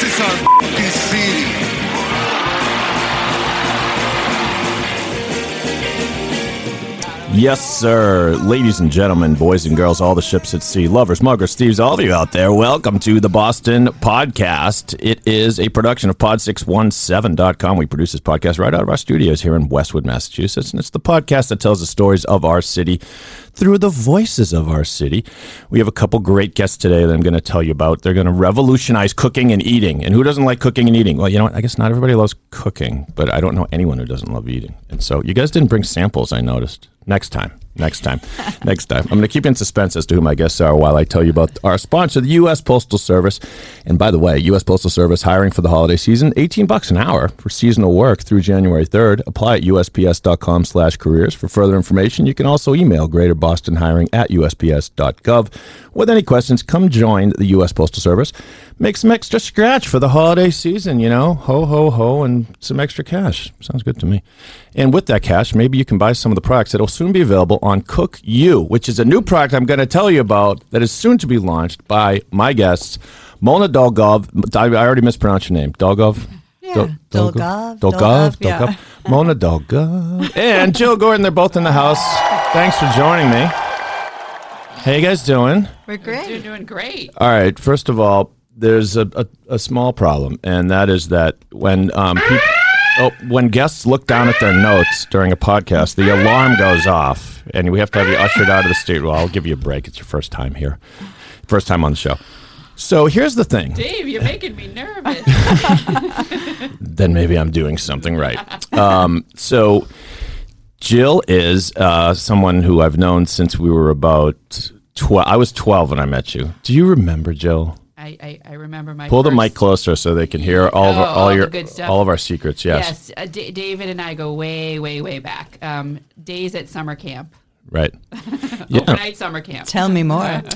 This is our f***ing city. Yes, sir. Ladies and gentlemen, boys and girls, all the ships at sea, lovers, muggers, thieves, all of you out there, welcome to the Boston Podcast. It is a production of pod617.com. We produce this podcast right out of our studios here in Westwood, Massachusetts, and it's the podcast that tells the stories of our city through the voices of our city. We have a couple great guests today that I'm going to tell you about. They're going to revolutionize cooking and eating. And who doesn't like cooking and eating? Well, you know what? I guess not everybody loves cooking, but I don't know anyone who doesn't love eating. And so you guys didn't bring samples, I noticed. Next time. Next time. Next time. I'm going to keep you in suspense as to who my guests are while I tell you about our sponsor, the U.S. Postal Service. And by the way, U.S. Postal Service hiring for the holiday season, 18 bucks an hour for seasonal work through January 3rd. Apply at usps.com slash careers. For further information, you can also email Greater Boston Hiring at usps.gov. With any questions, come join the U.S. Postal Service. Make some extra scratch for the holiday season, you know, ho, ho, ho, and some extra cash. Sounds good to me. And with that cash, maybe you can buy some of the products that will soon be available on Cook U, which is a new product I'm going to tell you about that is soon to be launched by my guests, Mona Dolgov. I already mispronounced your name. Dolgov? Yeah, Dol- Dolgov, Dolgov, Dolgov, yeah. Dolgov. Mona Dolgov. And Jill Gordon, they're both in the house. Thanks for joining me. How you guys doing? We're great. You're doing great. All right. First of all, there's a, a, a small problem, and that is that when um, peop oh, when guests look down at their notes during a podcast, the alarm goes off, and we have to have you ushered out of the studio. Well, I'll give you a break. It's your first time here, first time on the show. So here's the thing. Dave, you're making me nervous. then maybe I'm doing something right. Um, so Jill is uh, someone who I've known since we were about 12. I was 12 when I met you. Do you remember Jill? I, I, I remember my Pull the mic closer so they can hear all of our, Oh, all all your good stuff. all of our secrets. Yes, Yes, uh, D- David and I go way, way, way back. Um, days at summer camp, right. Yeah. overnight summer camp. Tell me more.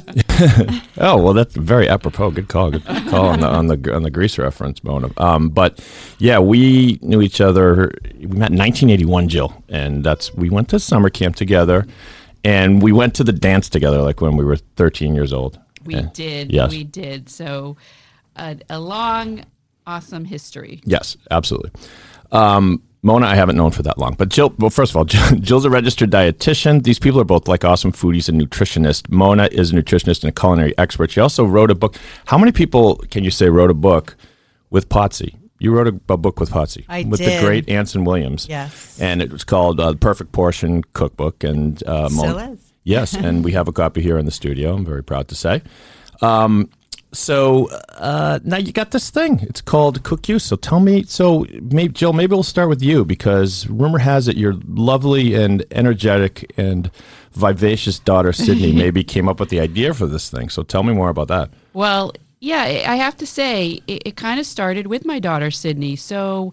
Oh well, that's very apropos. Good call. Good call on the on the on the grease reference, Mona. Um, but yeah, we knew each other. We met in 1981, Jill, and that's we went to summer camp together, and we went to the dance together, like when we were 13 years old. We Yeah. did. Yes. We did. So, a, a long, awesome history. Yes, absolutely. Um, Mona, I haven't known for that long, but Jill. Well, first of all, Jill's a registered dietitian. These people are both like awesome foodies and nutritionists. Mona is a nutritionist and a culinary expert. She also wrote a book. How many people can you say wrote a book with Potsy? You wrote a, a book with Potsy I with did. the great Anson Williams. Yes. and it was called uh, Perfect Portion Cookbook. And uh, Still Mona- is. Yes, and we have a copy here in the studio. I'm very proud to say. Um, so uh, now you got this thing. It's called Cook U. So tell me. So maybe Jill, maybe we'll start with you because rumor has it your lovely and energetic and vivacious daughter Sydney maybe came up with the idea for this thing. So tell me more about that. Well, yeah, I I have to say, it, it kind of started with my daughter, Sydney. So,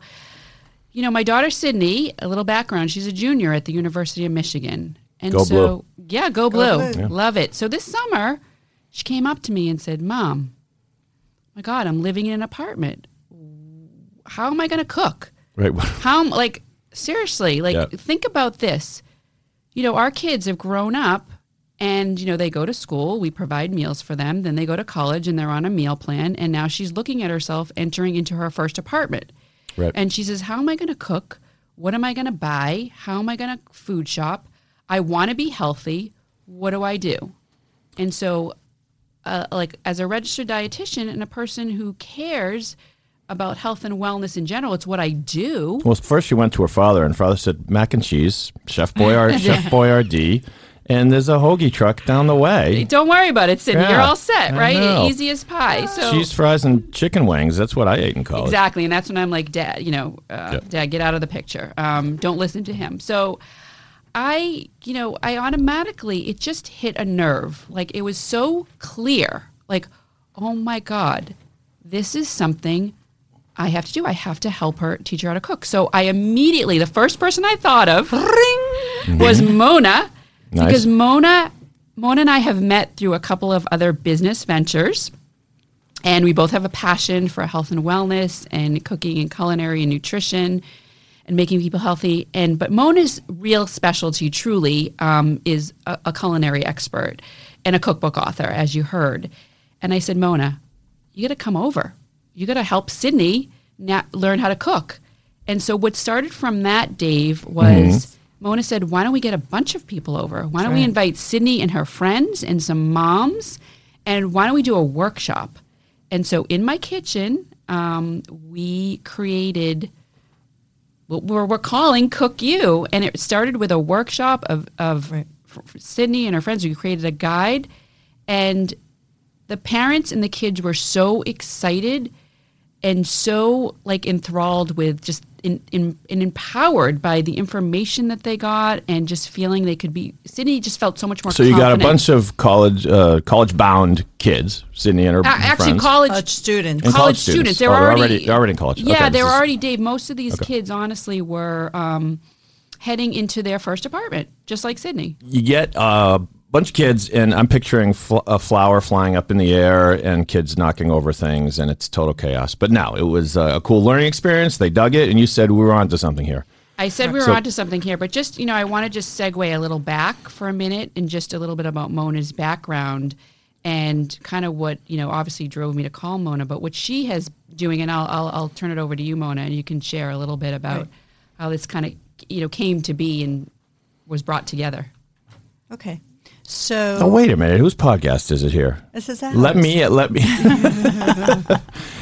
you know, my daughter, Sydney, a little background, she's a junior at the University of Michigan. And Go so, Blue. yeah, go blue. Blue. Love it. So this summer, she came up to me and said, Mom, my God, I'm living in an apartment. How am I going to cook? Right. How am like seriously, like Yeah. think about this. You know, our kids have grown up and you know, they go to school, we provide meals for them, then they go to college and they're on a meal plan and now she's looking at herself entering into her first apartment. Right. And she says, "How am I going to cook? What am I going to buy? How am I going to food shop? I want to be healthy. What do I do?" And so uh, like as a registered dietitian and a person who cares about health and wellness in general, it's what I do. Well, first she went to her father, and father said mac and cheese, Chef Boyard, Chef Boyardee, and there's a hoagie truck down the way. Don't worry about it, Sydney. Yeah, You're all set, right? Easy as pie. So Cheese fries and chicken wings. That's what I ate in college. exactly, and that's when I'm like, Dad, you know, uh, Yeah. Dad, get out of the picture. Um, don't listen to him. So I, you know, I automatically it just hit a nerve. Like it was so clear. Like, oh my God, this is something I have to do? I have to help her, teach her how to cook. So I immediately, the first person I thought of mm-hmm. was Mona, Nice. because Mona, Mona and I have met through a couple of other business ventures, and we both have a passion for health and wellness and cooking and culinary and nutrition and making people healthy. And but Mona's real specialty, truly, um, is a, a culinary expert and a cookbook author, as you heard. And I said, Mona, you got to come over. You got to help Sydney na- learn how to cook. And so what started from that, Dave, was Mona said, "Why don't we get a bunch of people over? Why don't we invite Sydney and her friends and some moms, and why don't we do a workshop?" And so in my kitchen, um, we created what we're, we're calling Cook U. And it started with a workshop of, of for Sydney and her friends. We created a guide. And the parents and the kids were so excited and so like enthralled with just in, in, and empowered by the information that they got and just feeling they could be Sydney just felt so much more So you got a bunch of college uh, college bound kids, Sydney and her A- actually friends. college College students. College, college students. students. They Oh, were they're already, already- they're already in college. Yeah, Okay, they this were is- already. Dave, most of these Okay. kids honestly were um, heading into their first apartment, just like Sydney. you get a bunch of kids, and I'm picturing fl- a flower flying up in the air and kids knocking over things, and it's total chaos. But now it was uh, a cool learning experience. They dug it, and you said we were onto something here. I said we were So- onto something here, but just you know, I want to just segue a little back for a minute and just a little bit about Mona's background and kind of what you know obviously drove me to call Mona, but what she has doing, and I'll I'll, I'll turn it over to you, Mona, and you can share a little bit about how this kind of you know came to be and was brought together. Okay. So Oh wait a minute, whose podcast is it here? this is Alex. Let me let me.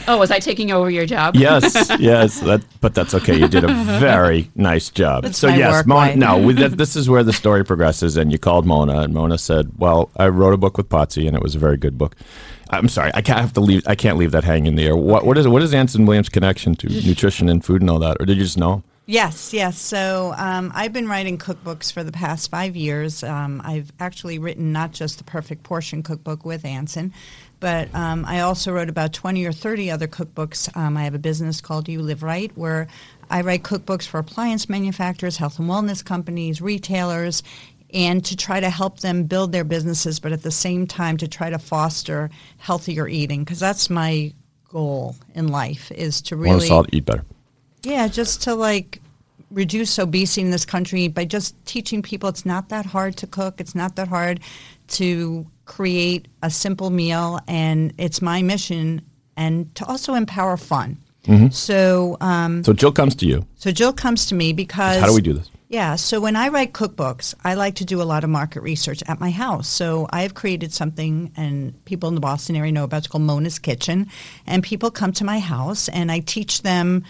Oh, was I taking over your job? yes, yes. That, but that's okay. You did a very nice job. That's so my yes, work Mona. life. No, we, that, this is where the story progresses, and you called Mona, and Mona said, "Well, I wrote a book with Potsy, and it was a very good book." I'm sorry, I can't have to leave. I can't leave that hanging in the air. What what is what is Anson Williams' connection to nutrition and food and all that, or did you just know? Yes, yes. So um, I've been writing cookbooks for the past five years. Um, I've actually written not just the Perfect Portion cookbook with Anson, but um, I also wrote about 20 or 30 other cookbooks. Um, I have a business called You Live Right where I write cookbooks for appliance manufacturers, health and wellness companies, retailers, and to try to help them build their businesses, but at the same time to try to foster healthier eating because that's my goal in life is to Want really us all to eat better. Yeah, just to like reduce obesity in this country by just teaching people it's not that hard to cook. It's not that hard to create a simple meal, and it's my mission, and to also empower fun. So, um, So Jill comes to you. so Jill comes to me because How do we do this? yeah, so when I write cookbooks, I like to do a lot of market research at my house. So I've created something, and people in the Boston area know about. It's called Mona's Kitchen, and people come to my house, and I teach them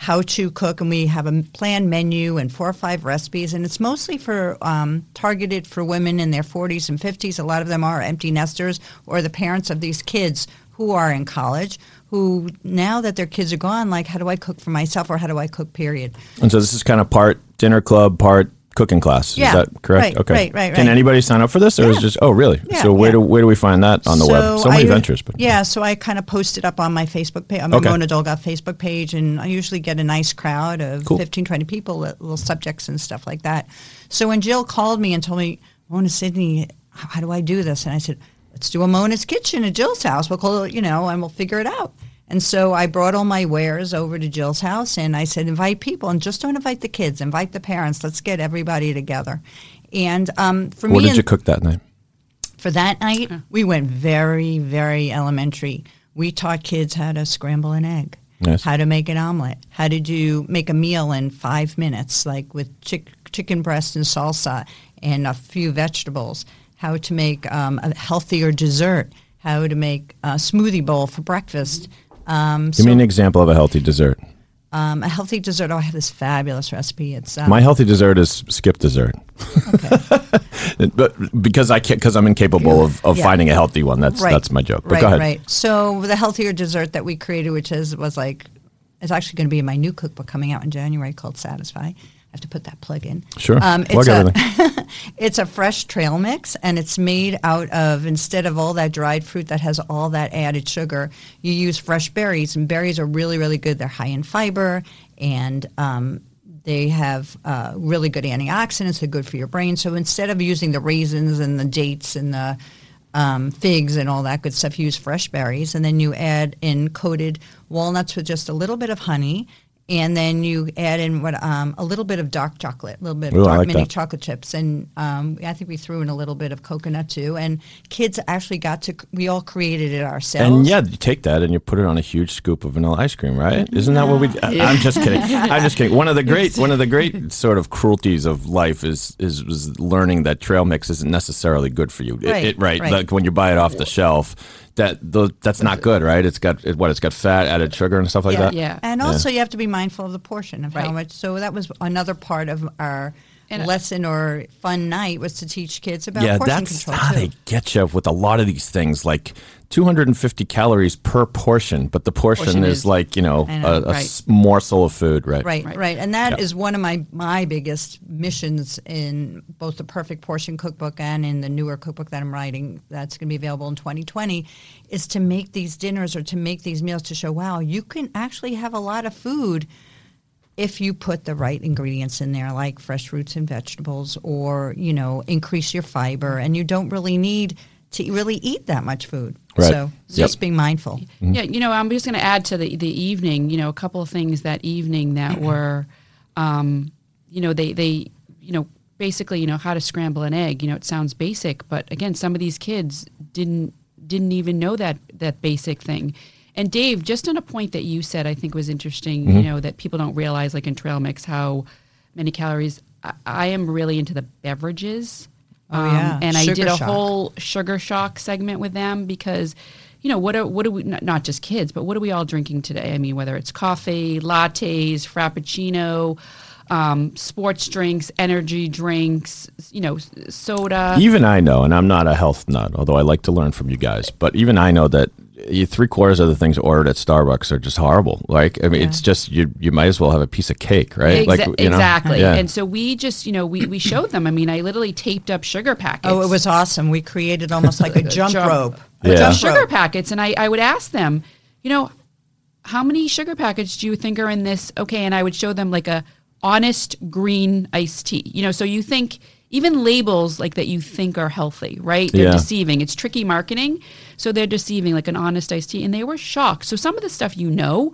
how to cook, and we have a planned menu and four or five recipes, and it's mostly for um, targeted for women in their 40s and 50s. A lot of them are empty nesters or the parents of these kids who are in college. Who now that their kids are gone, like how do I cook for myself or how do I cook? Period. And so this is kind of part dinner club, part cooking class. Yeah, is that correct? right, okay. right, right, Can right. anybody sign up for this, or is it just oh really? Yeah, so where yeah. do where do we find that on the web? So many u- ventures, but yeah, so I kind of post it up on my Facebook page. I'm Okay. a Mona Dolgov Facebook page, and I usually get a nice crowd of Cool. 15, 20 people, li- little subjects and stuff like that. So when Jill called me and told me, Mona Sydney, how, how do I do this? And I said, let's do a Mona's Kitchen at Jill's house. We'll call it, you know, and we'll figure it out. And so I brought all my wares over to Jill's house, and I said, invite people, and just don't invite the kids, invite the parents. Let's get everybody together. And um, for what me, what did you cook that night? for that night, we went very, very elementary. We taught kids how to scramble an egg, Nice. how to make an omelet, how to do make a meal in five minutes, like with chick, chicken breast and salsa and a few vegetables. How to make um, a healthier dessert. How to make a smoothie bowl for breakfast. Um, Give me an example of a healthy dessert. um, a healthy dessert. Oh, I have this fabulous recipe. It's um, My healthy dessert is skip dessert. but because I can't, because I'm incapable of, of Yeah. finding a healthy one. That's Right. that's my joke. But right, go ahead. Right. So the healthier dessert that we created, which is was like, it's actually going to be in my new cookbook coming out in January called Satisfy. I have to put that plug in. Sure. Um, Plug it's, a, everything. it's a fresh trail mix, and it's made out of, instead of all that dried fruit that has all that added sugar, you use fresh berries. And berries are really, really good. They're high in fiber, and um, they have uh, really good antioxidants. They're good for your brain. So instead of using the raisins and the dates and the um, figs and all that good stuff, you use fresh berries, and then you add in coated walnuts with just a little bit of honey, and then you add in what um, a little bit of dark chocolate, a little bit of Ooh, dark like mini that. chocolate chips, and um, I think we threw in a little bit of coconut too. And kids actually got to. We all created it ourselves. And yeah, you take that and you put it on a huge scoop of vanilla ice cream, right? Isn't that what we? I, I'm just kidding. I'm just kidding. One of the great, one of the great sort of cruelties of life is is, is learning that trail mix isn't necessarily good for you. It- Right, it- right. right. Like when you buy it off the shelf, that tho- that's not good, right? It's got it, what? It's got fat, added sugar, and stuff like yeah, that. Yeah. And also, you have to be mindful of the portion of how much. So that was another part of our And- lesson or fun night was to teach kids about Yeah, portion that's control how too. they get you with a lot of these things, like 250 calories per portion, but the portion, Portion is, is- like you know, know, a, a right. s- morsel of food, right? Right, right, Right. and that is Yeah. one of my my biggest missions in both the Perfect Portion Cookbook and in the newer cookbook that I'm writing. That's going to be available in 2020. Is to make these dinners or to make these meals to show, wow, you can actually have a lot of food if you put the right ingredients in there, like fresh fruits and vegetables, or you know, increase your fiber, and you don't really need to really eat that much food. Right. So Yep. just being mindful. Yeah, you know, I'm just going to add to the the evening. You know, a couple of things that evening that were, um, you know, they they you know basically you know how to scramble an egg. You know, it sounds basic, but again, some of these kids didn't didn't even know that that basic thing. And Dave, just on a point that you said, I think was interesting. You know, that people don't realize, like in trail mix, how many calories. I, I am really into the beverages. Oh, yeah. and I did a shock. whole sugar shock segment with them because you know what are what do we not, not just kids but what are we all drinking today i mean whether it's coffee lattes frappuccino um, sports drinks energy drinks you know soda Even I know, and I'm not a health nut, although I like to learn from you guys. But even I know that you, three quarters of the things ordered at Starbucks are just horrible. Like, I mean, it's just you. You might as well have a piece of cake, right? Exa- like, you know? exactly Yeah. and so we just you know we, we showed them i mean i literally taped up sugar packets Oh, it was awesome. We created almost like a jump Jump- rope. A Yeah. jump sugar rope. packets and I, I would ask them you know how many sugar packets do you think are in this okay and i would show them like a honest green iced tea you know so you think even labels like that you think are healthy right? They're Yeah. deceiving. It's tricky marketing so they're deceiving like an honest iced tea and they were shocked. So some of the stuff you know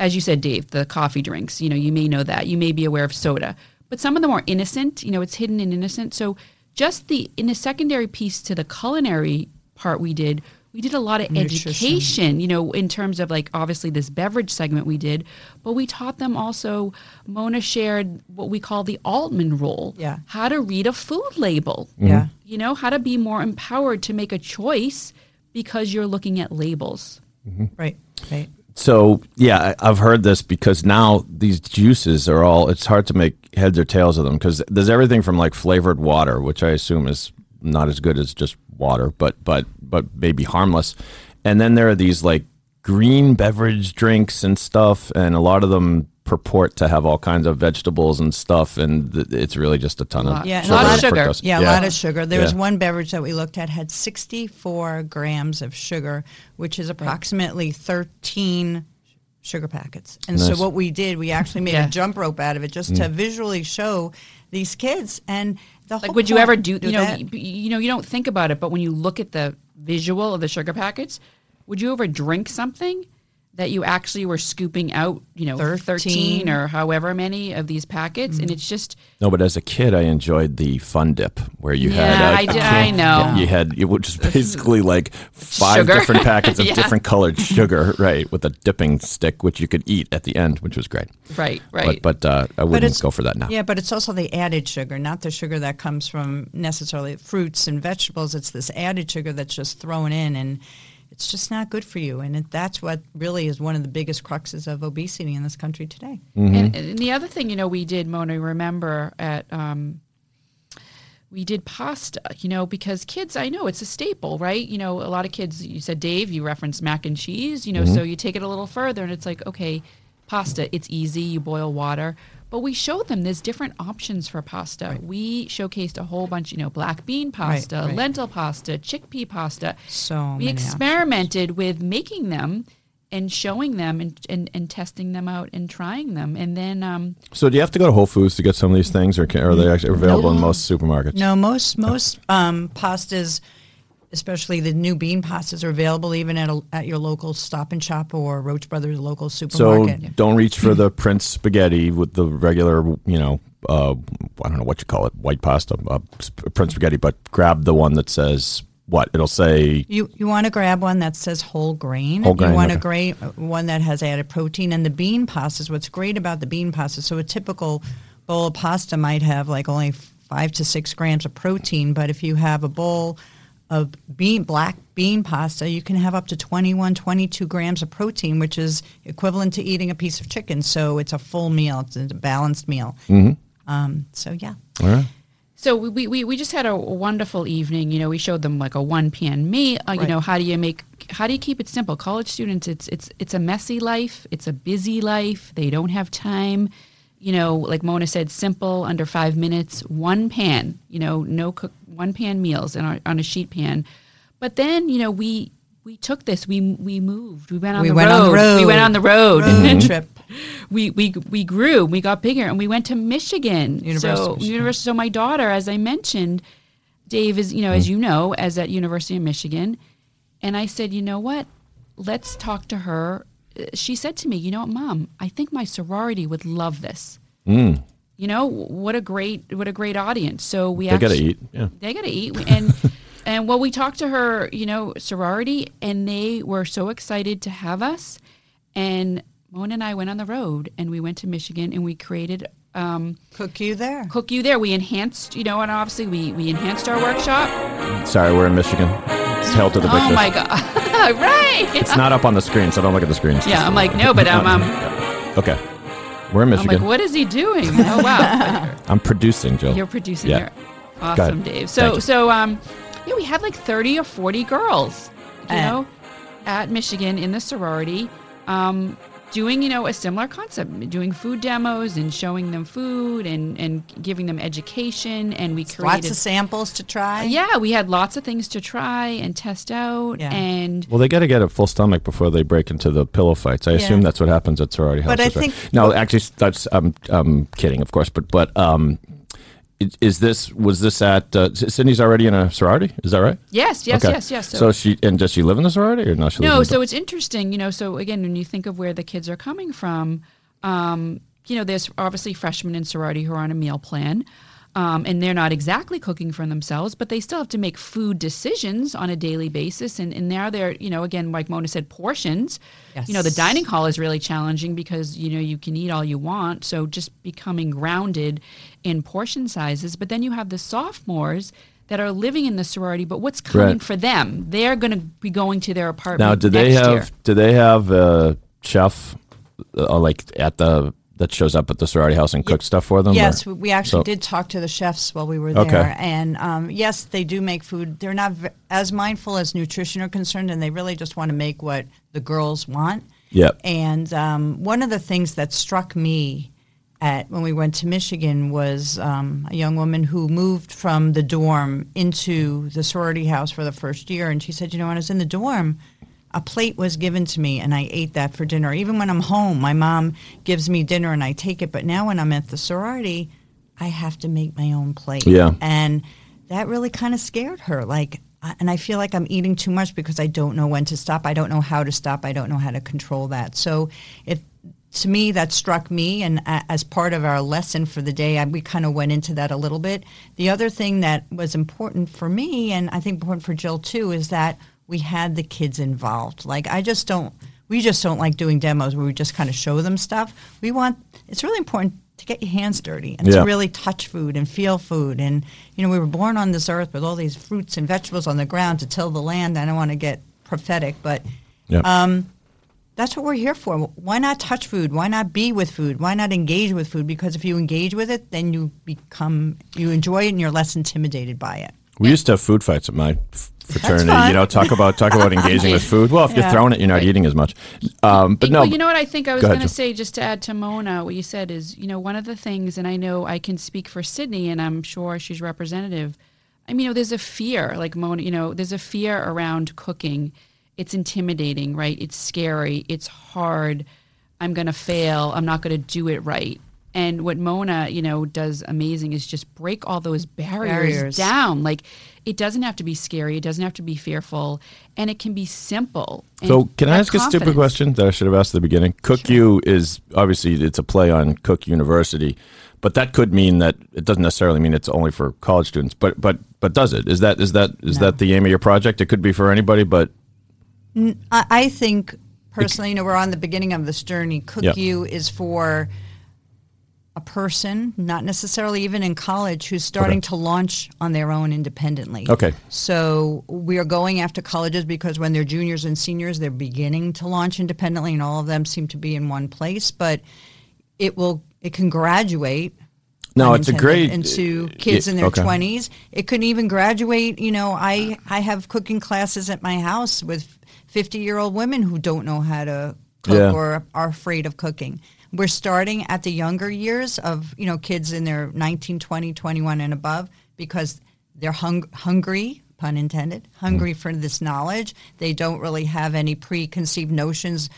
as you said dave the coffee drinks you know you may know that. You may be aware of soda. But some of them are innocent you know it's hidden and innocent so just the in the secondary piece to the culinary part we did we did a lot of Nutrition. education you know in terms of like obviously this beverage segment we did but we taught them also mona shared what we call the altman rule Yeah. how to read a food label Yeah. Mm-hmm. you know how to be more empowered to make a choice because you're looking at labels mm-hmm. Right. Right. So yeah, I- I've heard this because now these juices are all. It's hard to make heads or tails of them because there's everything from like flavored water, which I assume is not as good as just water, but but but maybe harmless. And then there are these like green beverage drinks and stuff, and a lot of them purport to have all kinds of vegetables and stuff, and th- it's really just a ton of. Yeah, and a lot of sugar. fructose. Yeah, a lot of sugar. There was one beverage that we looked at had 64 grams of sugar, which is approximately 13 sugar packets. And Nice. so what we did, we actually made Yeah. a jump rope out of it just to mm. visually show these kids and the like whole would you ever do you know that. you know you don't think about it but when you look at the visual of the sugar packets would you ever drink something that you actually were scooping out you know 13, 13. or however many of these packets Mm-hmm. and it's just No, but as a kid, I enjoyed the Fun Dip, where you Yeah, had. I did- I know. You had it was just basically like five Sugar. different packets of Yeah. different colored sugar, right, with a dipping stick, which you could eat at the end, which was great. right right But but uh, I wouldn't it's- go for that now. Yeah, but it's also the added sugar, not the sugar that comes from necessarily fruits and vegetables. It's this added sugar that's just thrown in, and it's just not good for you. And it, that's what really is one of the biggest cruxes of obesity in this country today. Mm-hmm. And, and the other thing, you know, we did, Mona, remember at, um, we did pasta, you know, because kids, I know it's a staple, right? You know, a lot of kids, you said, Dave, you referenced mac and cheese, you know, Mm-hmm. so you take it a little further and it's like, okay, pasta. It's easy. You boil water. But we showed them there's different options for pasta. We showcased a whole bunch, you know, black bean pasta, right. lentil pasta, chickpea pasta. So we many options. experimented with making them and showing them and, and, and testing them out and trying them. And then um, So do you have to go to Whole Foods to get some of these things, or can, are they actually available in most supermarkets? No, most most um, pastas, especially the new bean pastas, are available even at a, at your local Stop and Shop or Roche Brothers local supermarket. So don't reach for the Prince spaghetti with the regular, you know, uh, I don't know what you call it, white pasta, uh, Prince spaghetti, but grab the one that says what? It'll say You you want to grab one that says whole grain. Whole grain, You want okay. gra- one that has added protein. And the bean pastas. What's great about the bean pasta? So a typical bowl of pasta might have like only five to six grams of protein, but if you have a bowl of bean black bean pasta, you can have up to 21, 22 grams of protein, which is equivalent to eating a piece of chicken. So it's a full meal. It's a balanced meal. Mm-hmm. Um, so yeah. all right. So we, we, we just had a wonderful evening. You know, we showed them like a one pan meal. Uh, You know, how do you make how do you keep it simple? College students, it's it's it's a messy life. It's a busy life. They don't have time. You know, like Mona said, simple under five minutes, one pan. You know, no cook, one pan meals and on, on a sheet pan. But then you know we we took this. We we moved. We went on we the went road. on the road. We went on the road. Road trip. we we we grew, we got bigger, and we went to Michigan. University so Michigan. university. So my daughter, as I mentioned, Dave is you know Mm. as you know as at University of Michigan, and I said, you know what, let's talk to her. Uh, She said to me, you know what, Mom, I think my sorority would love this. Mm. You know what a great what a great audience. So we They got to eat. Yeah. they got to eat and and well we talked to her you know sorority and they were so excited to have us and mona and i went on the road and we went to michigan and we created um, Cook U there. cook you there we enhanced you know and obviously we we enhanced our workshop Sorry, we're in Michigan. It's hell to the oh my god right It's not up on the screen, so don't look at the screen. It's yeah i'm like no but i'm um, Okay. We're in i'm Michigan. like what is he doing oh wow I'm producing, Jill. You're producing Yeah. here. Awesome. Dave. So so um yeah, we had like 30 or 40 girls, you Uh. know, at Michigan in the sorority um doing, you know, a similar concept, doing food demos and showing them food and and giving them education and we created Lots of samples to try. Yeah, we had lots of things to try and test out Yeah. and Well, they got to get a full stomach before they break into the pillow fights. I assume that's what happens at sorority houses. But I right? think- no, actually, that's I'm I'm kidding, of course. But but um, i- is this was this at uh, Sydney's already in a sorority? Is that right? yes, yes, Okay. yes, yes. So, she and does she live in the sorority or no? She lives No, in so it's interesting, you know. So again, when you think of where the kids are coming from, um, you know, there's obviously freshmen in sorority who are on a meal plan, um, and they're not exactly cooking for themselves, but they still have to make food decisions on a daily basis. And, and now they're, you know, again, like Mona said, portions. Yes. You know, the dining hall is really challenging because you know you can eat all you want. So just becoming grounded in portion sizes. But then you have the sophomores. That are living in the sorority, but what's coming Right. for them? They're going to be going to their apartment. now, do they have year. do they have a chef uh, like at the that shows up at the sorority house and cooks stuff for them? Yes, or- we- actually So- did talk to the chefs while we were Okay. there, and um, yes, they do make food. They're not v- as mindful as nutrition are concerned, and they really just want to make what the girls want. Yep. And um, one of the things that struck me at when we went to Michigan was um, a young woman who moved from the dorm into the sorority house for the first year, and she said, "You know, when I was in the dorm." A plate was given to me, and I ate that for dinner. Even when I'm home, my mom gives me dinner, and I take it. But now, when I'm at the sorority, I have to make my own plate. Yeah. and that really kind of scared her. Like, and I feel like I'm eating too much because I don't know when to stop. I don't know how to stop. I don't know how to control that. So, it to me that struck me, and as part of our lesson for the day, I, we kind of went into that a little bit. The other thing that was important for me, and I think important for Jill too, is that we had the kids involved. Like, I just don't. We just don't like doing demos where we just kind of show them stuff. We want. It's really important to get your hands dirty and Yeah. to really touch food and feel food. And you know, we were born on this earth with all these fruits and vegetables on the ground to till the land. I don't want to get prophetic, but Yep. um, that's what we're here for. Why not touch food? Why not be with food? Why not engage with food? Because if you engage with it, then you become you enjoy it and you're less intimidated by it. We used to have food fights at my fraternity. You know, talk about talk about engaging with food. Well, if you're throwing it, you're not eating as much. Um, but no, well, you know what I think I was going to say, just to add to Mona, what you said is, you know, one of the things, and I know I can speak for Sydney, and I'm sure she's representative. I mean, you know, there's a fear, like Mona, you know, there's a fear around cooking. It's intimidating, right? It's scary. It's hard. I'm going to fail. I'm not going to do it right. And what Mona, you know, does amazing is just break all those barriers, Barriers. down. Like it doesn't have to be scary. It doesn't have to be fearful, and it can be simple. So, can I have ask a stupid question that I should have asked at the beginning? Cook U is obviously it's a play on Cook University, but that could mean that it doesn't necessarily mean it's only for college students. But but but does it? Is that is that is that the aim of your project? It could be for anybody, but I, I think personally, you know, we're on the beginning of this journey. Cook Yeah. You is for a person, not necessarily even in college, who's starting Okay. to launch on their own independently. Okay. So we are going after colleges because when they're juniors and seniors, they're beginning to launch independently, and all of them seem to be in one place. But it will, it can graduate. No, it's a great- into uh, kids yeah, in their okay. twenties. It could even graduate. You know, I I have cooking classes at my house with fifty year old women who don't know how to cook Yeah. or are afraid of cooking. We're starting at the younger years of you know kids in their 19, 20, 21 and above because they're hung- hungry. Pun intended, hungry for this knowledge. They don't really have any preconceived notions,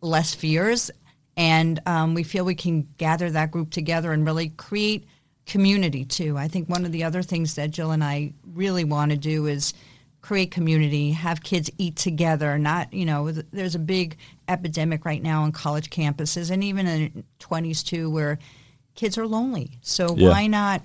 less fears, and um, we feel we can gather that group together and really create community too. I think one of the other things that Jill and I really want to do is create community, have kids eat together. Not, you know, there's a big epidemic right now on college campuses and even in 20s too where kids are lonely. So Yeah. why not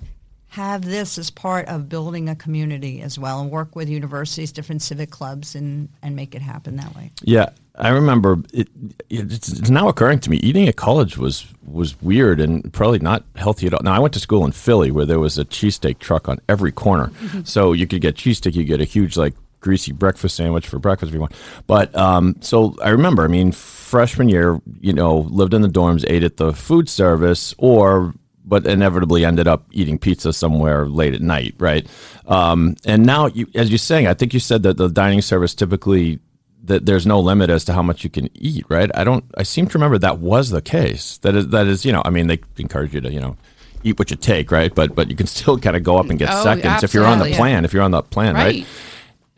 have this as part of building a community as well and work with universities, different civic clubs and, and make it happen that way. Yeah, I remember it, it's, it's now occurring to me. Eating at college was was weird and probably not healthy at all. Now I went to school in Philly where there was a cheesesteak truck on every corner, so you could get cheesesteak, you get a huge like greasy breakfast sandwich for breakfast if you want. But um, so I remember, I mean, freshman year, you know, lived in the dorms, ate at the food service, or but inevitably ended up eating pizza somewhere late at night, right? Um, and now, you, as you're saying, I think you said that the dining service typically that there's no limit as to how much you can eat, right? I don't. I seem to remember that was the case. That is, that is, you know, I mean, they encourage you to, you know, eat what you take, right? But but you can still kind of go up and get Oh, seconds if you're on the plan. If you're on the plan, right? Right.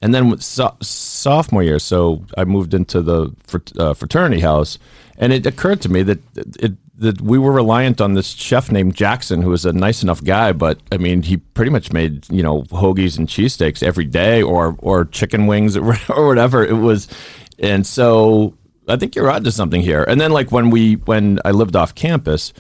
And then so- sophomore year, so I moved into the uh, fraternity house, and it occurred to me that it that we were reliant on this chef named Jackson, who was a nice enough guy, but I mean, he pretty much made you know hoagies and cheesesteaks every day, or or chicken wings or, or whatever it was, and so I think you're onto something here. And then like when we when I lived off campus.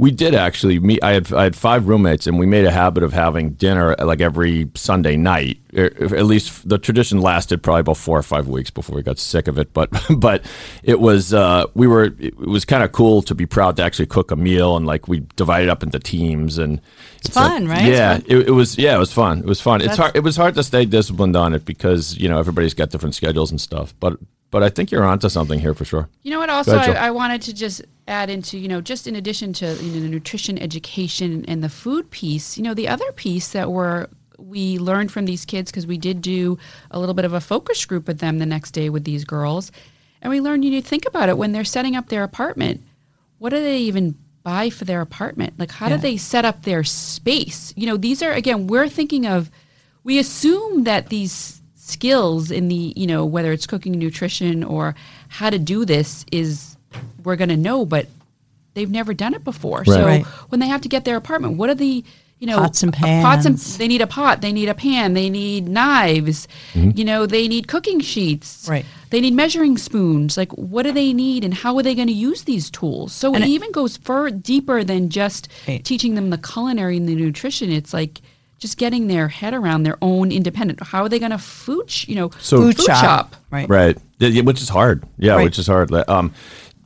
We did actually meet. I had I had five roommates, and we made a habit of having dinner like every Sunday night. Er, At least the tradition lasted probably about four or five weeks before we got sick of it. But but it was uh, we were it was kind of cool to be proud to actually cook a meal, and like we divided up into teams, and it's, fun, like- right? Yeah, it, it was. Yeah, it was fun. It was fun. It's That's- hard. It was hard to stay disciplined on it because you know everybody's got different schedules and stuff. But but I think you're onto something here for sure. You know what? Also, ahead, I, I wanted to just add into you know just in addition to you know the nutrition education and the food piece, you know the other piece that we're we learned from these kids because we did do a little bit of a focus group with them the next day with these girls, and we learned you need to think about it when they're setting up their apartment, what do they even buy for their apartment? Like how Yeah. do they set up their space? You know these are again we're thinking of we assume that these skills in the you know whether it's cooking nutrition or how to do this is we're going to know but they've never done it before. So Right. when they have to get their apartment what are the you know Pots and uh, pots and they need a pot they need a pan they need knives you know they need cooking sheets. Right. they need measuring spoons. Like what do they need and how are they going to use these tools? So it it- even goes far deeper than just Right. teaching them the culinary and the nutrition. It's like just getting their head around their own independent how are they going to food sh- you know So- Food, food shop. shop. Right. Right. Yeah, yeah, which is hard. Yeah, Right. which is hard. Um,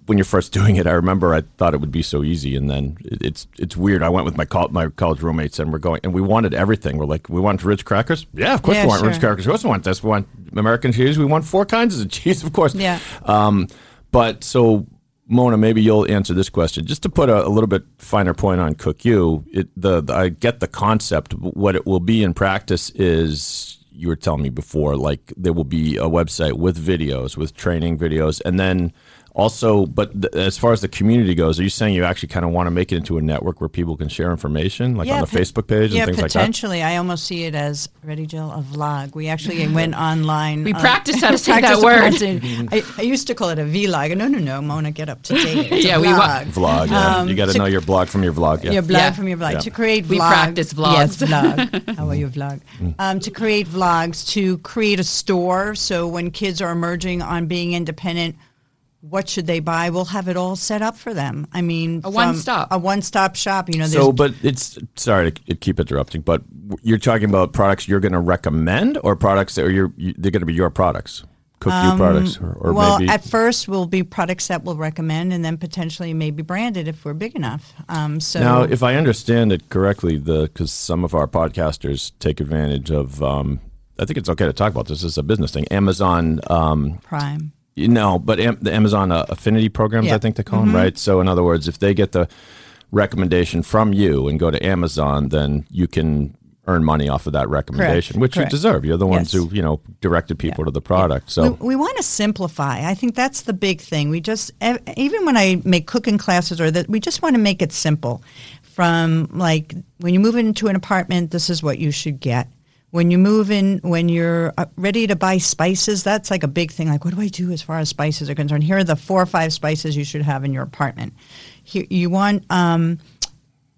when you're first doing it, I remember I thought it would be so easy, and then it's it's weird. I went with my col- my college roommates, and we're going, and we wanted everything. We're like, we want Ritz crackers. Yeah, of course Yeah, we want Ritz crackers. We also want this. We want American cheese. We want four kinds of cheese, of course. Yeah. Um, but so Mona, maybe you'll answer this question just to put a, a little bit finer point on Cook U. It, the, the I get the concept. What it will be in practice is you were telling me before, like there will be a website with videos, with training videos, and then also, but th- as far as the community goes, are you saying you actually kind of want to make it into a network where people can share information, like on the pot- Facebook page and yeah, things like that? potentially. I almost see it as ready, Jill, a vlog. We actually went online. We uh, practiced how to say that word. I, I used to call it a vlog. No, no, no, Mona, get up to date. It's Yeah, a we wa- vlog. Vlog. Yeah. Um, you got to to- know your blog from your vlog. Yeah. Your blog Yeah. from your vlog Yeah. to create. We vlog- practice vlogs. Yes, vlog. How are you vlog? Um, to create vlogs, to create a store. So when kids are emerging on being independent, what should they buy? We'll have it all set up for them. I mean, A one-stop. a one-stop shop. You know, there's So, but it's sorry to keep interrupting, but you're talking about products you're going to recommend, or products that are your you, they're going to be your products, cook you products, or, or Um, well, maybe at first will be products that we'll recommend, and then potentially maybe branded if we're big enough. Um, so Now, if I understand it correctly, the because some of our podcasters take advantage of, um, I think it's okay to talk about this as a business thing. Amazon, um, Prime. You know, but am, the Amazon uh, affinity programs, Yeah. I think they call them, right? So, in other words, if they get the recommendation from you and go to Amazon, then you can earn money off of that recommendation, which Correct. you deserve. You're the ones Yes. who you know directed people to the product. So, we, we want to simplify. I think that's the big thing. We just even when I make cooking classes or that we just want to make it simple. From like when you move into an apartment, this is what you should get. When you move in, when you're uh, ready to buy spices, that's like a big thing. Like, what do I do as far as spices are concerned? Here are the four or five spices you should have in your apartment. Here, you want um,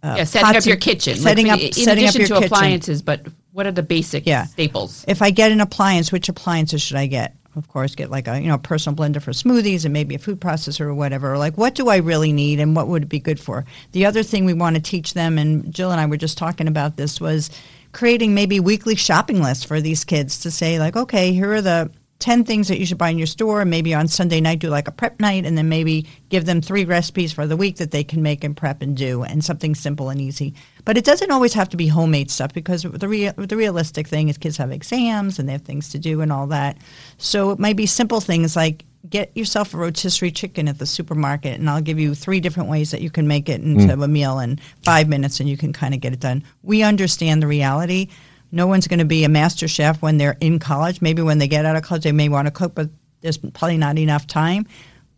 yeah, setting up your kitchen. setting like, up- in setting up addition your to kitchen. appliances, but what are the basic Yeah. staples? If I get an appliance, which appliances should I get? Of course, get like a you know personal blender for smoothies and maybe a food processor or whatever. Or like, what do I really need and what would it be good for? The other thing we want to teach them, and Jill and I were just talking about this, was creating maybe weekly shopping lists for these kids to say like, okay, here are the 10 things that you should buy in your store. and Maybe on Sunday night, do like a prep night, and then maybe give them three recipes for the week that they can make and prep and do, and something simple and easy. But it doesn't always have to be homemade stuff because the, rea- the realistic thing is kids have exams and they have things to do and all that. So it might be simple things like get yourself a rotisserie chicken at the supermarket, and I'll give you three different ways that you can make it into mm. a meal in five minutes, and you can kind of get it done. We understand the reality. No one's going to be a master chef when they're in college. Maybe when they get out of college, they may want to cook, but there's probably not enough time.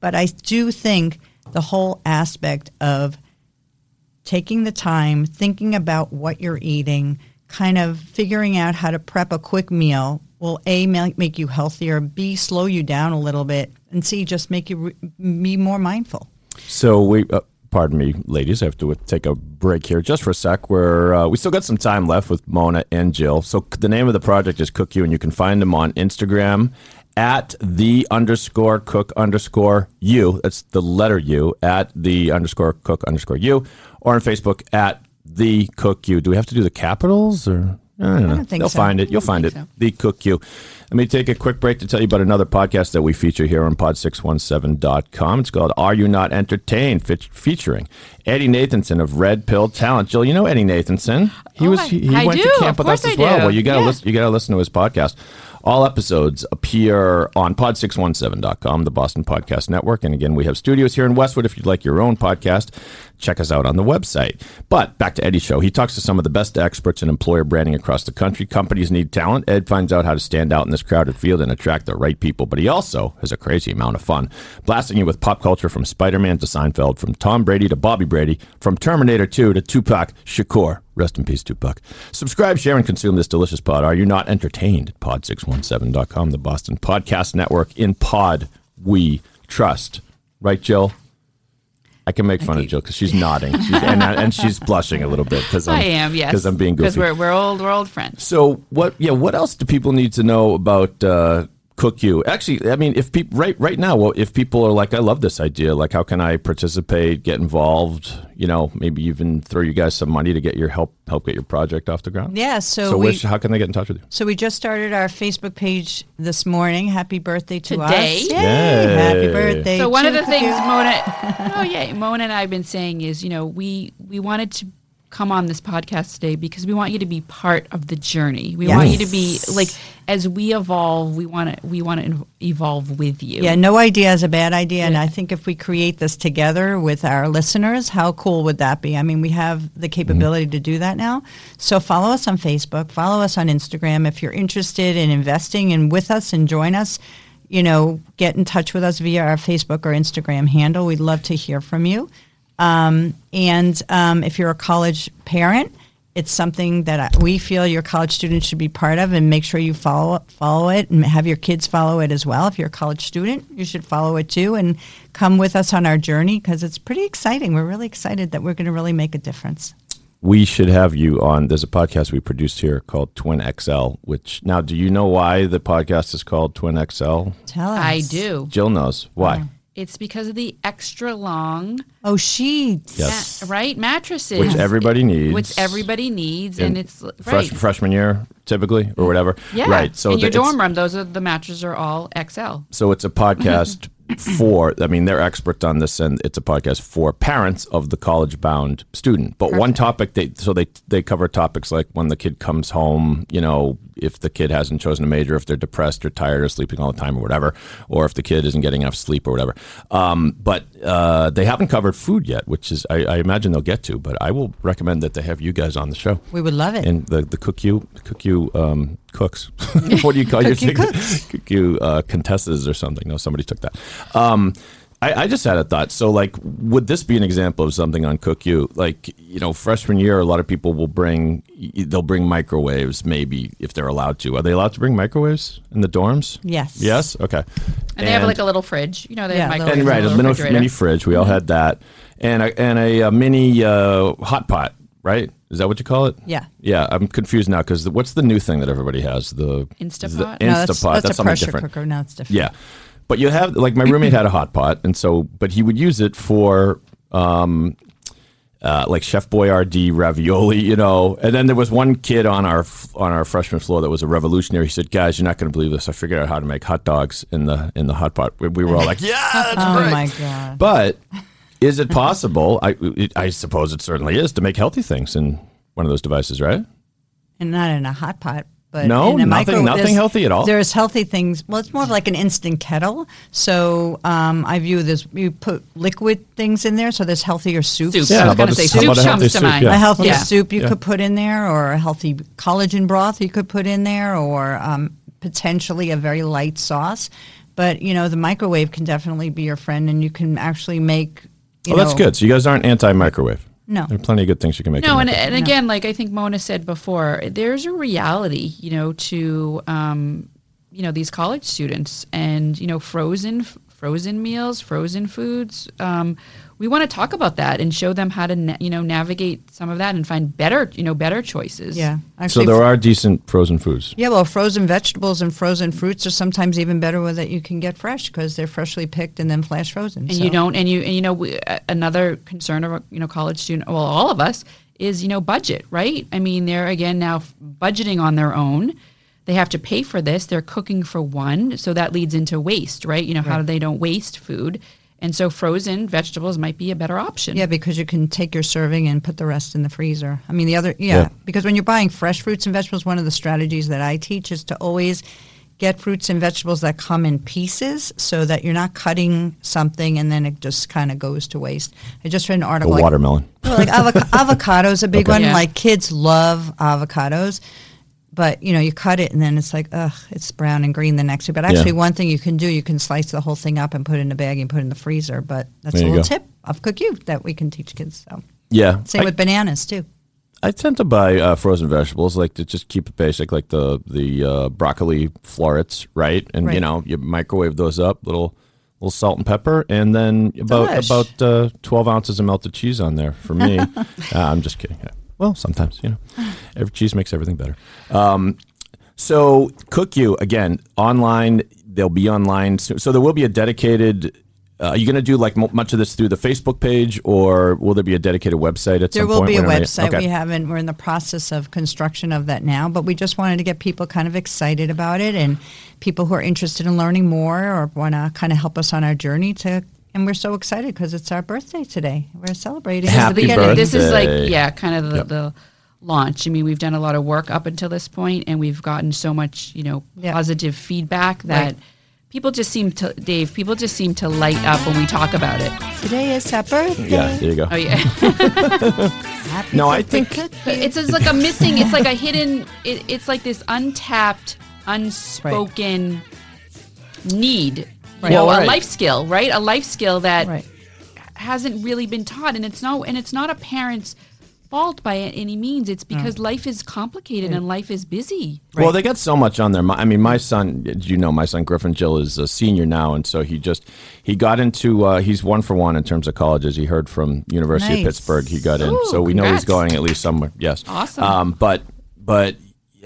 But I do think the whole aspect of taking the time, thinking about what you're eating, kind of figuring out how to prep a quick meal will a make you healthier, b slow you down a little bit, and c just make you re- be more mindful. So we, uh, pardon me, ladies, I have to take a break here just for a sec. Where uh, we still got some time left with Mona and Jill. So the name of the project is Cook U, and you can find them on Instagram at the underscore cook underscore you. That's the letter U at the underscore cook underscore you, or on Facebook at the cook you. Do we have to do the capitals or? I don't know. don't think They'll so. find it. You'll find it. so. The Cook U. Let me take a quick break to tell you about another podcast that we feature here on pod617.com. It's called Are You Not Entertained? Fe- featuring Eddie Nathanson of Red Pill Talent. Jill, you know Eddie Nathanson. He Oh, was I- he, he I went do. to camp Of with us as I well. Well, you got to Yeah. listen you got to listen to his podcast. All episodes appear on pod617.com, the Boston Podcast Network. And again, we have studios here in Westwood. If you'd like your own podcast, check us out on the website. But back to Eddie's show. He talks to some of the best experts in employer branding across the country. Companies need talent. Ed finds out how to stand out in this crowded field and attract the right people. But he also has a crazy amount of fun, blasting you with pop culture from Spider Man to Seinfeld, from Tom Brady to Bobby Brady, from Terminator 2 to Tupac Shakur. Rest in peace, Tupac. Subscribe, share, and consume this delicious pod. Are you not entertained? Pod617.com, the Boston Podcast Network. In pod, we trust. Right, Jill? I can make fun of Jill because she's nodding she's, and, and she's blushing a little bit because I am, yes. because I'm being Because goofy. we're, we're old, we're old friends. So what? Yeah, what else do people need to know about uh, Cook U? Actually, I mean, if people right right now, well, if people are like, I love this idea. Like, how can I participate, get involved? You know, maybe even throw you guys some money to get your help help get your project off the ground. Yeah, so, So, we which, how can they get in touch with you? so we just started our Facebook page this morning. Happy birthday to Today? us! Yay! Yay. Happy birthday! So one of the things you. Mona, oh yeah, Mona and I have been saying is, you know, we we wanted to come on this podcast today because we want you to be part of the journey. We want you to be like as we evolve, we want to we want to evolve with you. Yeah, no idea is a bad idea. And I think if we create this together with our listeners, how cool would that be? I mean, we have the mm-hmm. capability to do that now. So follow us on Facebook, follow us on Instagram. If you're interested in investing and with us and join us, you know, get in touch with us via our Facebook or Instagram handle. We'd love to hear from you. Um, and um, if you're a college parent, it's something that I, we feel your college students should be part of, and make sure you follow follow it and have your kids follow it as well. If you're a college student, you should follow it too, and come with us on our journey because it's pretty exciting. We're really excited that we're going to really make a difference. We should have you on. There's a podcast we produced here called Twin XL. Which now, do you know why the podcast is called Twin XL? Tell us. I do. Jill knows why. It's because of the extra long, Oh, sheets. Yes. ma- right mattresses, Which everybody needs. which everybody needs, in and it's fresh, freshman year typically or whatever. Yeah, Right. So in the- your it's- dorm room, those are the mattresses are all XL. So it's a podcast for, I mean, they're experts on this, and it's a podcast for parents of the college bound student. But one topic, they so they they cover topics like when the kid comes home, you know, if the kid hasn't chosen a major, if they're depressed or tired or sleeping all the time or whatever, or if the kid isn't getting enough sleep or whatever. Um, but uh, they haven't covered food yet, which is, I, I imagine they'll get to. But I will recommend that they have you guys on the show. We would love it. And the the Cook U Cook U um, cooks. what do you call your Cook U thing? Cook U uh, contestants or something? No, somebody took that. Um, I, I just had a thought. So, like, would this be an example of something on Cook U? Like, you know, freshman year, a lot of people will bring they'll bring microwaves, maybe if they're allowed to. Are they allowed to bring microwaves in the dorms? Yes. Yes. Okay. And, they have like a little fridge. You know, they Yeah, have little- microwaves. and right, a little mini, fridge. We all had that, and a, and a, uh mini uh, hot pot. Right? Is that what you call it? Yeah. Yeah, I'm confused now because what's the new thing that everybody has? The Instapot? The no, Instapot. that's, that's, a something pressure different. cooker. Now it's different. Yeah, but you have like my roommate had a hot pot, and so but he would use it for um, uh, like Chef Boyardee ravioli, you know. And then there was one kid on our on our freshman floor that was a revolutionary. He said, "Guys, you're not going to believe this. I figured out how to make hot dogs in the in the hot pot." We, we were all like, "Yeah, that's Oh great." my god. But is it possible? I it, I suppose it certainly is to make healthy things in one of those devices, right? and not in a hot pot. But No? in Nothing- micro- nothing healthy at all? There's healthy things. Well, it's more of like an instant kettle. So um, I view this. You put liquid things in there, so there's healthier soups. Soup. Yeah, I how was going to say how soup about a healthy comes to soup? mind. Yeah. A healthy Yeah. soup you Yeah. could put in there, or a healthy collagen broth you could put in there, or um, potentially a very light sauce. But you know, the microwave can definitely be your friend, and you can actually make. You Oh, that's good. So you guys aren't anti-microwave. No. there are plenty of good things you can make. No, and, and again, like I think Mona said before, there's a reality, you know, to um, you know these college students, and you know, frozen frozen meals, frozen foods. Um, we want to talk about that and show them how to, na- you know, navigate some of that and find better, you know, better choices. Yeah, so there are decent frozen foods. Yeah, well, frozen vegetables and frozen fruits are sometimes even better with that you can get fresh because they're freshly picked and then flash frozen. and so. you don't and you and you know we, uh, another concern of you know college student well all of us is you know budget right i mean they're again now f- budgeting on their own they have to pay for this they're cooking for one so that leads into waste right you know how do they don't waste food and so frozen vegetables might be a better option Yeah, because you can take your serving and put the rest in the freezer. I mean, the other, yeah, Yeah. because when you're buying fresh fruits and vegetables, one of the strategies that I teach is to always get fruits and vegetables that come in pieces so that you're not cutting something and then it just kind of goes to waste. I just read an A article. like- watermelon. Well, like avoc- avocado's a big Okay. one. Yeah. Like kids love avocados, but you know you cut it and then it's like ugh, it's brown and green the next day. But actually, Yeah. one thing you can do, you can slice the whole thing up and put it in a bag and put it in the freezer. But that's There a little go. tip of Cook U that we can teach kids. So Yeah. same I, with bananas too. I tend to buy uh, frozen vegetables, like to just keep it basic, like the the uh, broccoli florets, right? And you know, you microwave those up, little little salt and pepper, and then about Delish. about uh, twelve ounces of melted cheese on there for me. uh, I'm just kidding. Well, sometimes you know, every cheese makes everything better. Um, so Cook U again online. They'll be online, so, so there will be a dedicated. Uh, are you going to do like mo- much of this through the Facebook page, or will there be a dedicated website at There some will be a When are they- website. Okay. We haven't. We're in the process of construction of that now, but we just wanted to get people kind of excited about it and people who are interested in learning more or want to kind of help us on our journey to and we're so excited because it's our birthday today. We're celebrating. Happy the beginning. This is like yeah, kind of the, Yep. the launch. I mean, we've done a lot of work up until this point, and we've gotten so much you know Yeah. positive feedback that. Right. People just seem to, Dave. People just seem to light up when we talk about it. Today is our birthday. Yeah, there you go. Oh yeah, Happy No, I think- cookie. it's just like a missing. It's like a hidden. It, it's like this untapped, unspoken need. You Right. know, Well, a right. life skill, right? A life skill that right. hasn't really been taught, and it's no, and it's not a parent's fault by any means. It's because life is complicated and life is busy. Well, they got so much on their mind. I mean, my son, you know, my son Griffin Jill is a senior now, and so he just he got into uh, he's one for one in terms of colleges. He heard from University Nice. of Pittsburgh. He got in, Ooh, so we know he's going at least somewhere. Yes, Awesome. Um, but but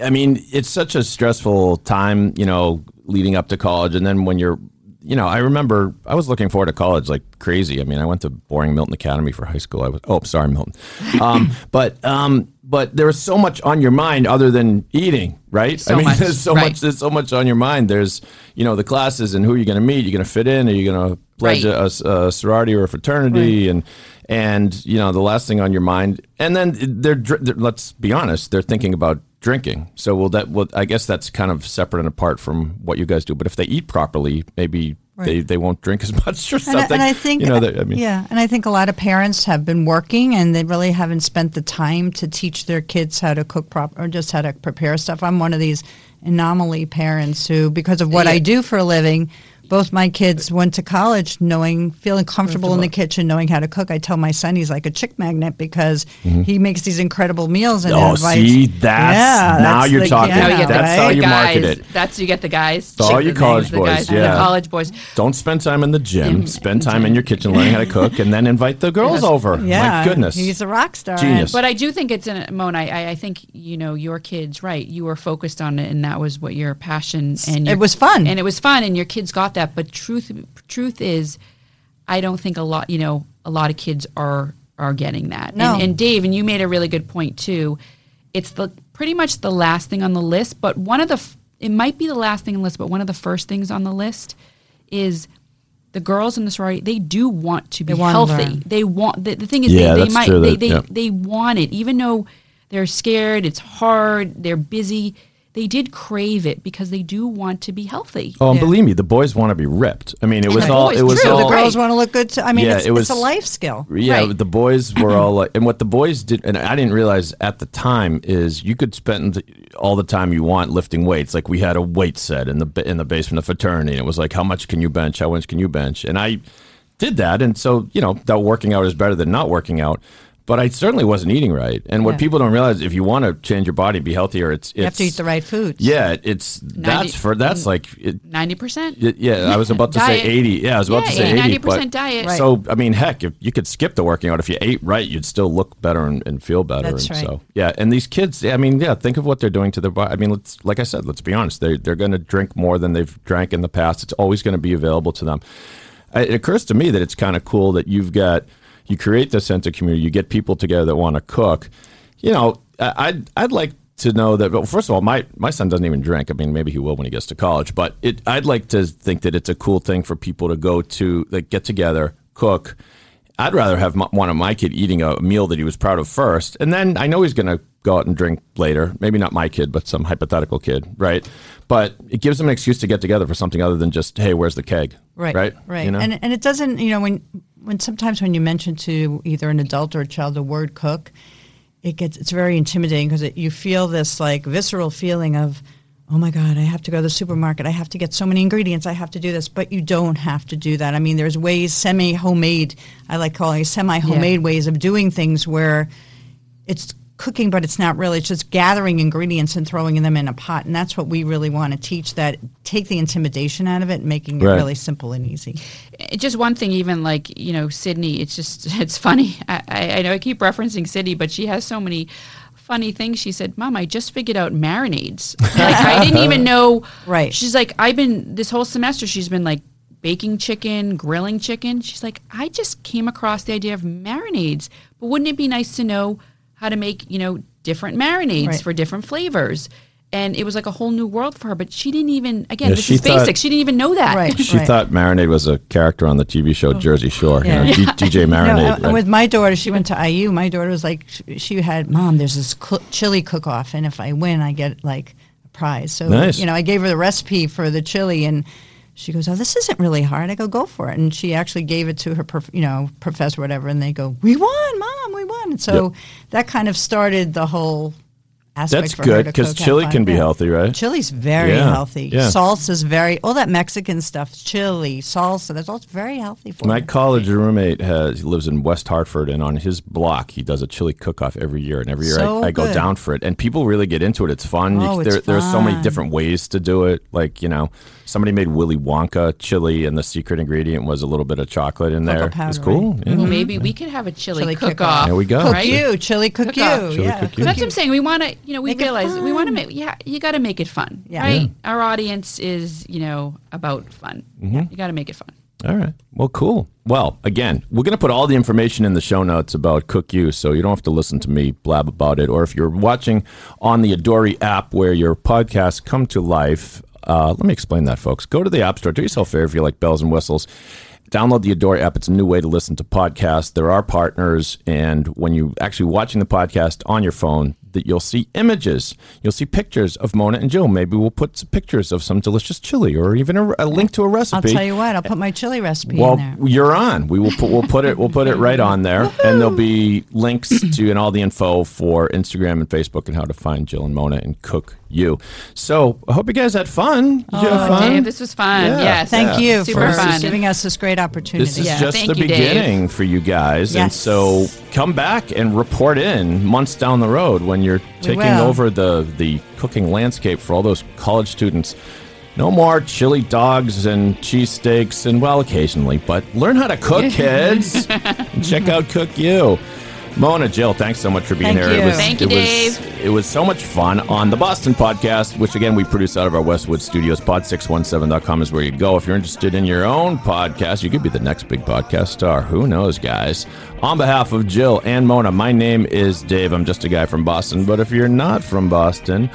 I mean, it's such a stressful time, you know, leading up to college, and then when you're you know, I remember I was looking forward to college like crazy. I mean, I went to boring Milton Academy for high school. I was oh, sorry, Milton. Um, but um, but there was so much on your mind other than eating, right? So I mean, much, there's so right. much. There's so much on your mind. There's you know the classes and who you're going to meet. You're going to fit in. Are you going to pledge Right. a, a sorority or a fraternity? And and you know the last thing on your mind. And then they're, they're let's be honest. They're thinking about drinking. So will that? Well, I guess that's kind of separate and apart from what you guys do. But if they eat properly, maybe. They, Right. they won't drink as much or And I, something. and I think, you know. That, I mean, yeah, and I think a lot of parents have been working and they really haven't spent the time to teach their kids how to cook proper or just how to prepare stuff. I'm one of these anomaly parents who, because of what I do for a living, both my kids went to college knowing, feeling comfortable in the kitchen, knowing how to cook. I tell my son he's like a chick magnet because he makes these incredible meals and Mm-hmm. Oh, invites. see, that's- yeah, now that's you're the- talking. Now you yeah, get the, That's how the you guys. market it. That's you get the guys. all chick- you the college the boys, guys, yeah. The college boys. Don't spend time in the gym. Spend time in your kitchen learning how to cook, and then invite the girls Yes. over. Yeah, My goodness, he's a rock star. Genius. But I do think it's an Mona. I, I think you know your kids, right? You were focused on it, and that was what your passion and your, It was fun. and it was fun, and your kids got that. But truth, truth is, I don't think a lot. You know, a lot of kids are are getting that. No. And, and Dave, and you made a really good point too. It's the pretty much the last thing on the list, but one of the it might be the last thing on the list, but one of the first things on the list is the girls in the sorority. They do want to be They wanna healthy. learn. They want the, the thing is Yeah, they, they might true, they that- they, yeah. they want it even though they're scared. It's hard. They're busy. They did crave it because they do want to be healthy. Oh, and Yeah. believe me, the boys want to be ripped. I mean, it was all. It was true, all. the girls Right. want to look good. Too. I mean, Yeah, it's, it was- it's a life skill. Yeah, Right. the boys were mm-hmm. all like, and what the boys did, and I didn't realize at the time is you could spend all the time you want lifting weights. Like we had a weight set in the ba- in the basement of fraternity, and it was like, how much can you bench? How much can you bench? And I did that, and so you know that working out is better than not working out. But I certainly wasn't eating right. And what Yeah. people don't realize, if you want to change your body, be healthier, it's, it's You have to eat the right foods. Yeah, it's that's for that's like Ninety percent. Yeah, I was about to say 80. Yeah, I was about Yeah, to say 80, 80. 90% diet. Right. So, I mean, heck, if you could skip the working out, if you ate right, you'd still look better and, and feel better. That's and right. So, yeah, and these kids, I mean, yeah, think of what they're doing to their body. I mean, let's, like I said, let's be honest. They're, they're going to drink more than they've drank in the past. It's always going to be available to them. It occurs to me that it's kind of cool that you've got, you create this sense of community, you get people together that want to cook. You know, I- I'd, I'd like to know that. Well, first of all, my my son doesn't even drink. I mean, maybe he will when he gets to college. But it, I'd like to think that it's a cool thing for people to go to, like, get together, cook. I'd rather have my, one of my kid eating a meal that he was proud of first, and then I know he's going to go out and drink later. Maybe not my kid, but some hypothetical kid, right? But it gives them an excuse to get together for something other than just, hey, where's the keg? Right. right, Right. You know? And and it doesn't, you know, when when sometimes when you mention to either an adult or a child the word cook, it gets it's very intimidating because you feel this like visceral feeling of oh my god i have to go to the supermarket. I have to get so many ingredients. I have to do this. But you don't have to do that. I mean there's ways semi homemade i like calling semi homemade ways of doing things where it's cooking but it's not really it's just gathering ingredients and throwing them in a pot and that's what we really want to teach that take the intimidation out of it and making it really simple and easy It- just one thing, even like you know Sydney. It's just it's funny. I, I, I know I keep referencing Sydney, but she has so many funny things. She said, "Mom, I just figured out marinades. like I didn't even know." Right. She's like, "I've been this whole semester. She's been like." Baking chicken, grilling chicken. She's like, I just came across the idea of marinades, but wouldn't it be nice to know how to make, you know, different marinades Right. for different flavors? and it was like a whole new world for her. But she didn't even again. Yeah, this is thought- basic. She didn't even know that. Right. She thought marinade was a character on the TV show oh. Jersey Shore. Yeah. You know, D- DJ uh, Marinade. and right? with my daughter, she went to IU. My daughter was like, she had, Mom, there's this cl- chili cook off, and if I win, I get like a prize. So, Nice. you know, I gave her the recipe for the chili, and she goes, Oh, this isn't really hard. I go, Go for it. And she actually gave it to her, prof- you know, professor, whatever, and they go, We won, Mom, we won. And so Yep. that kind of started the whole aspect That's good because chili can be Yeah. healthy, right? Chili's very Yeah, healthy. yeah. Salsa's very all that Mexican stuff. Chili, salsa. That's all very healthy for My you. college roommate has he lives in West Hartford, and on his block he does a chili cook-off every year. And every year So I, I go down for it, and people really get into it. It's fun. You- Oh, it's there, There's so many different ways to do it. Like you know, somebody made Willy Wonka chili, and the secret ingredient was a little bit of chocolate in there. powder, it's cool. right? Yeah. Well, maybe we could have a chili, Chili cook cook-off. There we go. Cook Right? you, chili cook, Cook U. off. Chili yeah, Cook U. That's what I'm saying. We want to, you know, we Make realize we want to make, yeah, you got to make it fun, Yeah. right? Yeah. Our audience is, you know, about fun. Mm-hmm. You got to make it fun. All right. Well, cool. Well, again, we're going to put all the information in the show notes about Cook U, so you don't have to listen to me blab about it. Or if you're watching on the Adori app where your podcasts come to life, uh, let me explain that, folks. Go to the App Store. Do yourself a favor if you like bells and whistles. Download the Adori app. It's a new way to listen to podcasts. There are partners, and when you're actually watching the podcast on your phone, that you'll see images. You'll see pictures of Mona and Jill. Maybe we'll put some pictures of some delicious chili, or even a, a link to a recipe. I'll tell you what. I'll put my chili recipe Well, in there. you're on. We will put we'll put it we'll put it right on there, and there'll be links to and all the info for Instagram and Facebook and how to find Jill and Mona and Cook U. So I hope you guys had fun. Did you have Oh, fun? Dave, this was fun. Yeah. Yes. Thank Yeah. you Super for fun. giving us this great opportunity. This is Yeah, just thank the you, Dave. beginning for you guys, and so come back and report in months down the road when you're taking over the the cooking landscape for all those college students. No more chili dogs and cheesesteaks, and well, occasionally, but learn how to cook, kids. check out Cook U. Mona, Jill, thanks so much for being Thank here. you. Thank you, it was, Dave. it was so much fun on the Boston podcast, which again we produce out of our Westwood studios. Pod617.com is where you go. If you're interested in your own podcast, you could be the next big podcast star. Who knows, guys? On behalf of Jill and Mona, my name is Dave. I'm just a guy from Boston, but if you're not from Boston,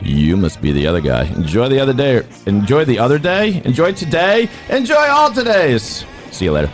you must be the other guy. Enjoy the other day. Enjoy the other day. Enjoy today. Enjoy all todays. See you later.